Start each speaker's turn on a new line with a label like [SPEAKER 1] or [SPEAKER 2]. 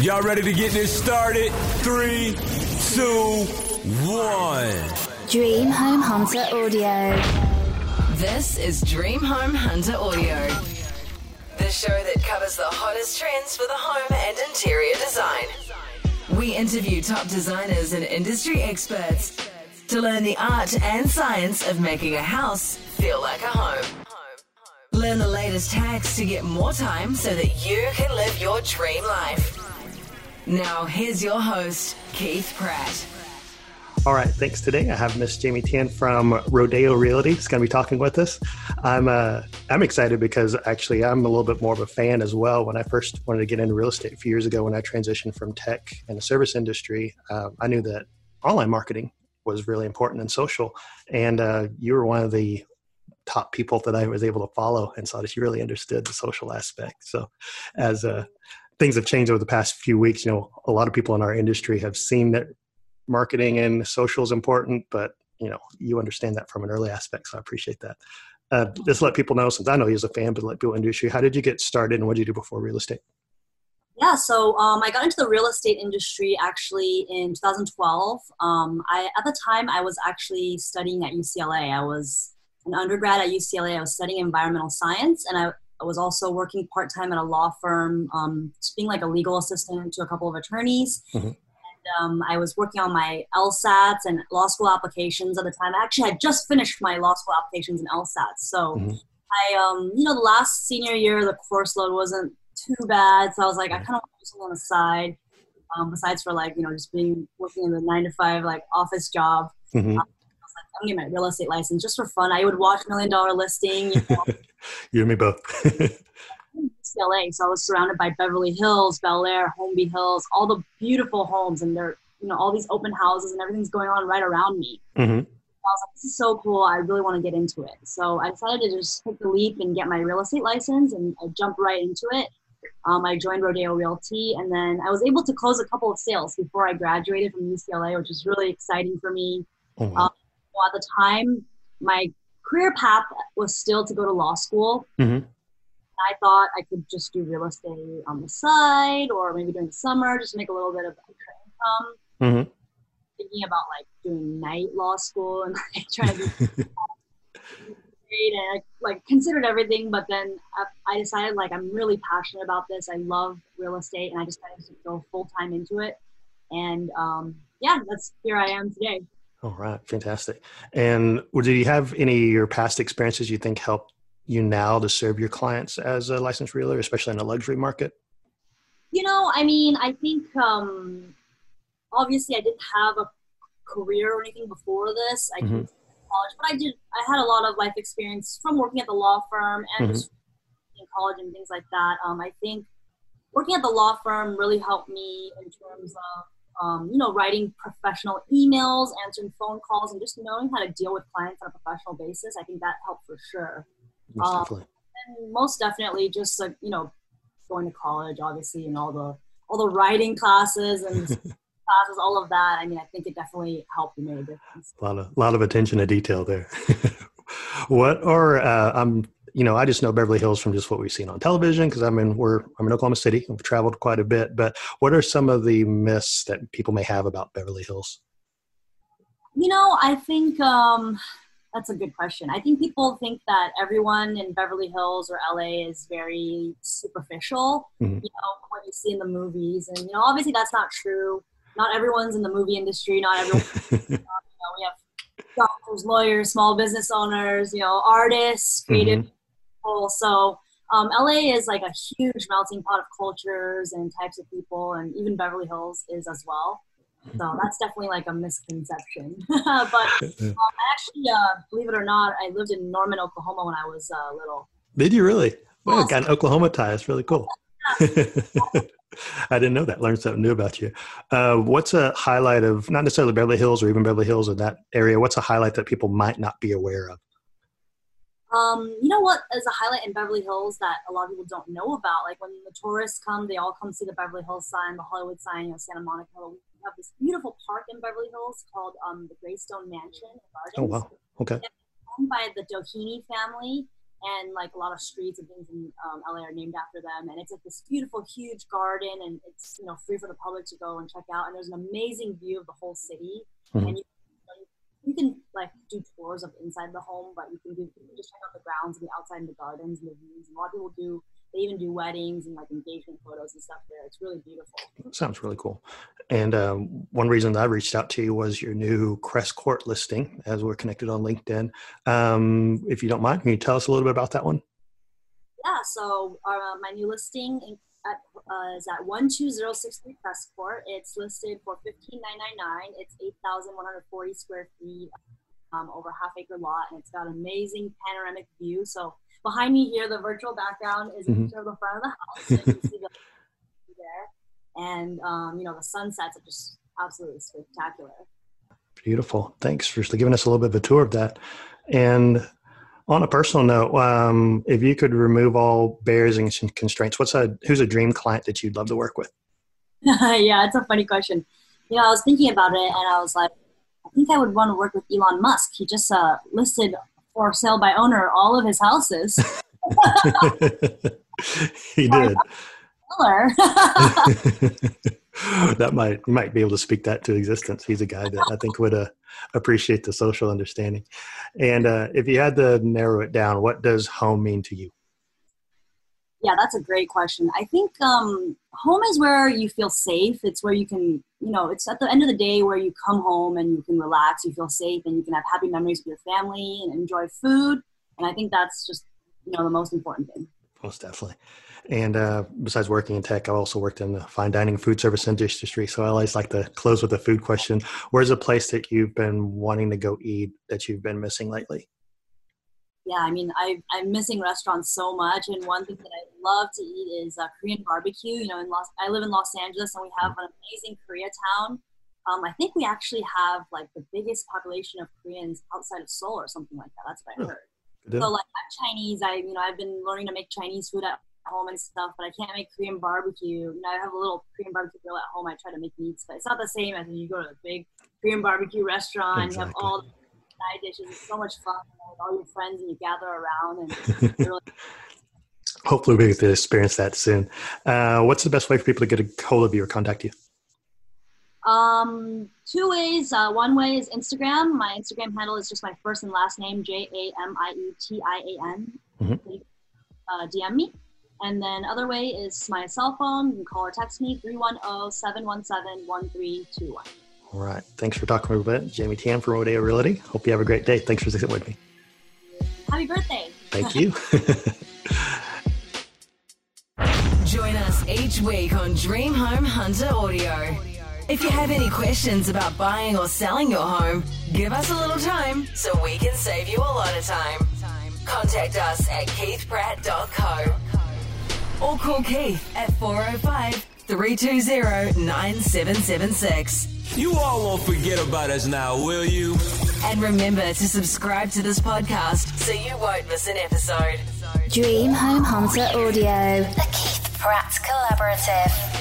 [SPEAKER 1] Y'all ready to get this started? Three, two, one.
[SPEAKER 2] Dream Home Hunter Audio.
[SPEAKER 3] This is Dream Home Hunter Audio, the show that covers the hottest trends for the home and interior design. We interview top designers and industry experts to learn the art and science of making a house feel like a home. Learn the latest hacks to get more time so that you can live your dream life. Now, here's your host, Keith Pratt.
[SPEAKER 4] All right, thanks. Today I have Miss Jamie Tian from Rodeo Realty. She's going to be talking with us. I'm uh, I'm excited because actually I'm a little bit more of a fan as well. When I first wanted to get into real estate a few years ago, when I transitioned from tech and the service industry, uh, I knew that online marketing was really important and social. And uh, you were one of the top people that I was able to follow and saw that you really understood the social aspect. So, as uh, things have changed over the past few weeks, you know, a lot of people in our industry have seen that marketing and social is important, but you know, you understand that from an early aspect. So I appreciate that. Uh, just let people know, since I know you as a fan, but let people industry, how did you get started and what did you do before real estate?
[SPEAKER 5] Yeah, so um, I got into the real estate industry actually in 2012. Um, I, at the time, I was actually studying at UCLA. I was an undergrad at UCLA. I was studying environmental science, and I, I was also working part time at a law firm, um, being like a legal assistant to a couple of attorneys. Mm-hmm. And um, I was working on my LSATs and law school applications at the time. I actually had just finished my law school applications and LSATs. So mm-hmm. I, um, you know, the last senior year, the course load wasn't too bad. So I was like, I kind of want to do something on the side. Um, besides for like, you know, just being working in the nine to five like office job. Mm-hmm. Um, I'm getting my real estate license just for fun. I would watch Million Dollar Listing. You, know.
[SPEAKER 4] you and me both.
[SPEAKER 5] LA, so I was surrounded by Beverly Hills, Bel Air, Holmby Hills, all the beautiful homes, and they're you know all these open houses and everything's going on right around me. Mm-hmm. I was like, this is so cool. I really want to get into it. So I decided to just take the leap and get my real estate license, and I jumped right into it. Um, I joined Rodeo Realty, and then I was able to close a couple of sales before I graduated from UCLA, which is really exciting for me. Mm-hmm. Um, well, at the time, my career path was still to go to law school. Mm-hmm. I thought I could just do real estate on the side or maybe during the summer, just make a little bit of extra income. Mm-hmm. Thinking about like doing night law school and like, trying to do and I like considered everything, but then I decided like I'm really passionate about this. I love real estate, and I decided to go full time into it. And um, yeah, that's here I am today.
[SPEAKER 4] All right, fantastic. And do you have any of your past experiences you think help you now to serve your clients as a licensed realtor, especially in the luxury market?
[SPEAKER 5] You know, I mean, I think um, obviously I didn't have a career or anything before this. I mm-hmm. college, but I did. I had a lot of life experience from working at the law firm and mm-hmm. just in college and things like that. Um, I think working at the law firm really helped me in terms of um, you know, writing professional emails, answering phone calls, and just knowing how to deal with clients on a professional basis. I think that helped for sure. Most um, definitely. And most definitely, just like you know, going to college, obviously, and all the all the writing classes and classes, all of that. I mean, I think it definitely helped me make a difference.
[SPEAKER 4] A lot of lot of attention to detail there. what are uh, I'm you know, I just know Beverly Hills from just what we've seen on television because I'm in we're I'm in Oklahoma City. We've traveled quite a bit, but what are some of the myths that people may have about Beverly Hills?
[SPEAKER 5] You know, I think um, that's a good question. I think people think that everyone in Beverly Hills or LA is very superficial. Mm-hmm. You know, what you see in the movies, and you know, obviously that's not true. Not everyone's in the movie industry. Not everyone. you know, we have doctors, lawyers, small business owners, you know, artists, creative mm-hmm people. So um, LA is like a huge melting pot of cultures and types of people, and even Beverly Hills is as well. So that's definitely like a misconception. but um, actually, uh, believe it or not, I lived in Norman, Oklahoma when I was uh, little.
[SPEAKER 4] Did you really? Well, yes. got an Oklahoma tie. It's really cool. I didn't know that. Learned something new about you. Uh, what's a highlight of not necessarily Beverly Hills or even Beverly Hills in that area? What's a highlight that people might not be aware of?
[SPEAKER 5] Um, you know what is a highlight in Beverly Hills that a lot of people don't know about? Like when the tourists come, they all come see the Beverly Hills sign, the Hollywood sign, you know, Santa Monica. We have this beautiful park in Beverly Hills called um, the Greystone Mansion Gardens.
[SPEAKER 4] Oh wow! Okay.
[SPEAKER 5] It's owned by the Doheny family, and like a lot of streets and things in um, LA are named after them. And it's like this beautiful, huge garden, and it's you know free for the public to go and check out. And there's an amazing view of the whole city, mm-hmm. and you, you can like do tours of inside the home, but you can do you can just check out the grounds and the outside and the gardens and the views. And a lot of people do they even do weddings and like engagement photos and stuff there. It's really beautiful.
[SPEAKER 4] Sounds really cool. And um, one reason that I reached out to you was your new Crest Court listing, as we're connected on LinkedIn. Um, if you don't mind, can you tell us a little bit about that one?
[SPEAKER 5] Yeah. So uh, my new listing at, uh, is at 12063 Crest Court. It's listed for 15999 It's 8,140 square feet. Um, over half acre lot and it's got amazing panoramic view. So behind me here, the virtual background is mm-hmm. the front of the house. So you see the there, and um, you know the sunsets are just absolutely spectacular.
[SPEAKER 4] Beautiful. Thanks for giving us a little bit of a tour of that. And on a personal note, um, if you could remove all barriers and constraints, what's a who's a dream client that you'd love to work with?
[SPEAKER 5] yeah, it's a funny question. You know, I was thinking about it, and I was like, I think I would want to work with Elon Musk. He just uh, listed for sale by owner all of his houses.
[SPEAKER 4] he did. that might might be able to speak that to existence. He's a guy that I think would uh, appreciate the social understanding. And uh, if you had to narrow it down, what does home mean to you?
[SPEAKER 5] Yeah, that's a great question. I think um, home is where you feel safe. It's where you can, you know, it's at the end of the day where you come home and you can relax, you feel safe, and you can have happy memories with your family and enjoy food. And I think that's just, you know, the most important thing.
[SPEAKER 4] Most definitely. And uh, besides working in tech, I've also worked in the fine dining food service industry. So I always like to close with a food question. Where's a place that you've been wanting to go eat that you've been missing lately?
[SPEAKER 5] yeah, I mean, I, I'm missing restaurants so much. And one thing that I love to eat is uh, Korean barbecue. You know, in Los, I live in Los Angeles, and we have an amazing Koreatown. Um, I think we actually have like the biggest population of Koreans outside of Seoul or something like that. That's what I heard. Yeah. So like I'm Chinese. I you know I've been learning to make Chinese food at home and stuff, but I can't make Korean barbecue. You know, I have a little Korean barbecue grill at home. I try to make meats, but it's not the same as when you go to a big Korean barbecue restaurant. Exactly. You have all the side dishes. It's so much fun you with all your friends and you gather around and really
[SPEAKER 4] Hopefully, we get to experience that soon. Uh, what's the best way for people to get a hold of you or contact you?
[SPEAKER 5] Um, two ways. Uh, one way is Instagram. My Instagram handle is just my first and last name, J A M I E T I A N. Mm-hmm. Uh, DM me. And then other way is my cell phone. You can call or text me 310 717 1321.
[SPEAKER 4] All right. Thanks for talking a little bit. Jamie Tian from Rodeo Realty. Hope you have a great day. Thanks for sitting with me.
[SPEAKER 5] Happy birthday.
[SPEAKER 4] Thank you.
[SPEAKER 3] Join us each week on Dream Home Hunter Audio. If you have any questions about buying or selling your home, give us a little time so we can save you a lot of time. Contact us at keithpratt.co or call Keith at 405 320 9776.
[SPEAKER 1] You all won't forget about us now, will you?
[SPEAKER 3] And remember to subscribe to this podcast so you won't miss an episode.
[SPEAKER 2] Dream Home Hunter Audio. The Keith Pratt Collaborative.